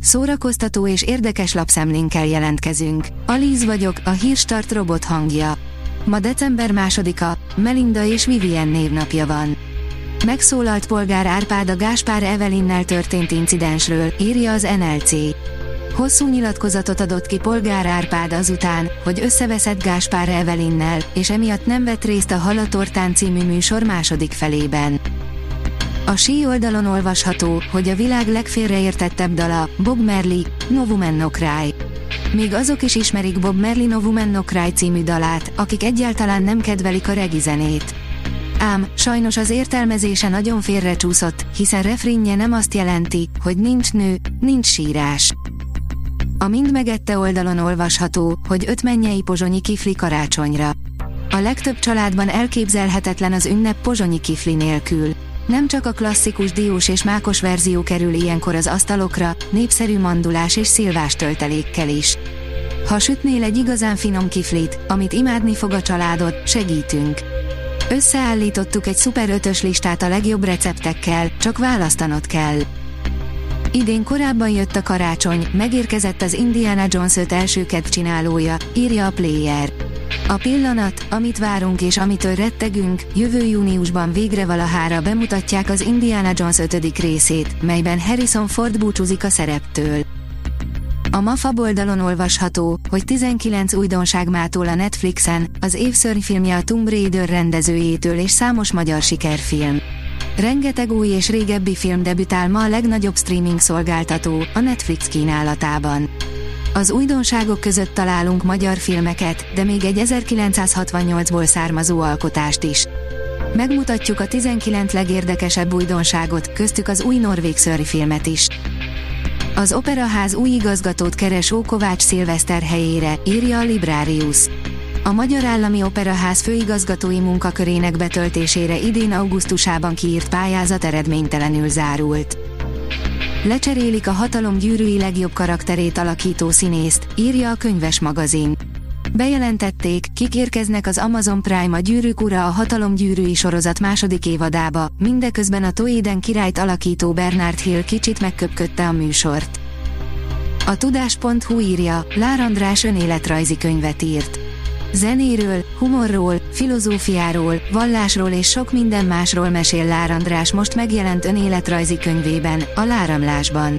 Szórakoztató és érdekes lapszemlénkkel jelentkezünk. Alíz vagyok, a hírstart robot hangja. Ma december másodika, Melinda és Vivien névnapja van. Megszólalt polgár Árpád a Gáspár Evelinnel történt incidensről, írja az NLC. Hosszú nyilatkozatot adott ki polgár Árpád azután, hogy összeveszett Gáspár Evelinnel, és emiatt nem vett részt a Halatortán című műsor második felében. A sí oldalon olvasható, hogy a világ legfélreértettebb dala, Bob Merli, No Woman No Cry. Még azok is ismerik Bob Merli No Woman No Cry című dalát, akik egyáltalán nem kedvelik a regi zenét. Ám, sajnos az értelmezése nagyon félrecsúszott, hiszen refrénje nem azt jelenti, hogy nincs nő, nincs sírás. A Mind megette oldalon olvasható, hogy öt mennyei pozsonyi kifli karácsonyra. A legtöbb családban elképzelhetetlen az ünnep pozsonyi kifli nélkül. Nem csak a klasszikus diós és mákos verzió kerül ilyenkor az asztalokra, népszerű mandulás és szilvás töltelékkel is. Ha sütnél egy igazán finom kiflit, amit imádni fog a családod, segítünk. Összeállítottuk egy szuper ötös listát a legjobb receptekkel, csak választanod kell. Idén korábban jött a karácsony, megérkezett az Indiana Jones 5 első csinálója, írja a Player. A pillanat, amit várunk és amitől rettegünk, jövő júniusban végre valahára bemutatják az Indiana Jones 5. részét, melyben Harrison Ford búcsúzik a szereptől. A MAFA oldalon olvasható, hogy 19 újdonság mától a Netflixen, az évszörnyfilmje a Tomb Raider rendezőjétől és számos magyar sikerfilm. Rengeteg új és régebbi film debütál ma a legnagyobb streaming szolgáltató, a Netflix kínálatában. Az újdonságok között találunk magyar filmeket, de még egy 1968-ból származó alkotást is. Megmutatjuk a 19 legérdekesebb újdonságot, köztük az új norvég filmet is. Az Operaház új igazgatót keres Ókovács Szilveszter helyére, írja a Librarius. A Magyar Állami Operaház főigazgatói munkakörének betöltésére idén augusztusában kiírt pályázat eredménytelenül zárult. Lecserélik a hatalom gyűrűi legjobb karakterét alakító színészt, írja a könyves magazin. Bejelentették, kik érkeznek az Amazon Prime a Gyűrűk ura a hatalom gyűrűi sorozat második évadába, mindeközben a Toéden királyt alakító Bernard Hill kicsit megköpködte a műsort. A tudás.hu írja, Lár András önéletrajzi könyvet írt. Zenéről, humorról, filozófiáról, vallásról és sok minden másról mesél Lár András most megjelent önéletrajzi könyvében, a Láramlásban.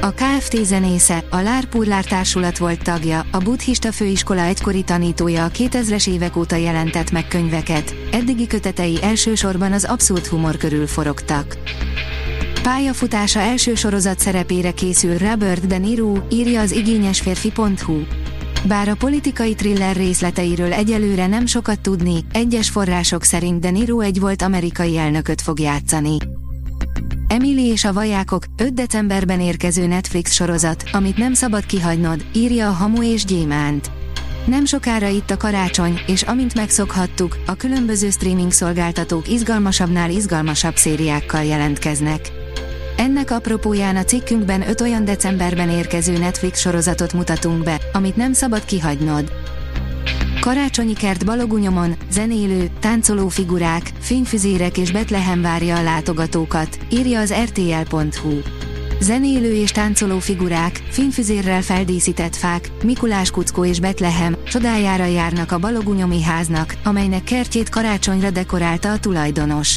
A KFT zenésze, a Lárpurlár társulat volt tagja, a buddhista főiskola egykori tanítója a 2000-es évek óta jelentett meg könyveket, eddigi kötetei elsősorban az abszurd humor körül forogtak. Pályafutása első sorozat szerepére készül Robert De Niro, írja az igényesférfi.hu. Bár a politikai thriller részleteiről egyelőre nem sokat tudni, egyes források szerint De Niro egy volt amerikai elnököt fog játszani. Emily és a vajákok, 5 decemberben érkező Netflix sorozat, amit nem szabad kihagynod, írja a Hamu és Gyémánt. Nem sokára itt a karácsony, és amint megszokhattuk, a különböző streaming szolgáltatók izgalmasabbnál izgalmasabb szériákkal jelentkeznek. Ennek apropóján a cikkünkben 5 olyan decemberben érkező Netflix sorozatot mutatunk be, amit nem szabad kihagynod. Karácsonyi kert Balogunyomon, zenélő, táncoló figurák, fényfüzérek és Betlehem várja a látogatókat, írja az rtl.hu. Zenélő és táncoló figurák, fényfüzérrel feldíszített fák, Mikulás kuckó és Betlehem csodájára járnak a Balogunyomi háznak, amelynek kertjét karácsonyra dekorálta a tulajdonos.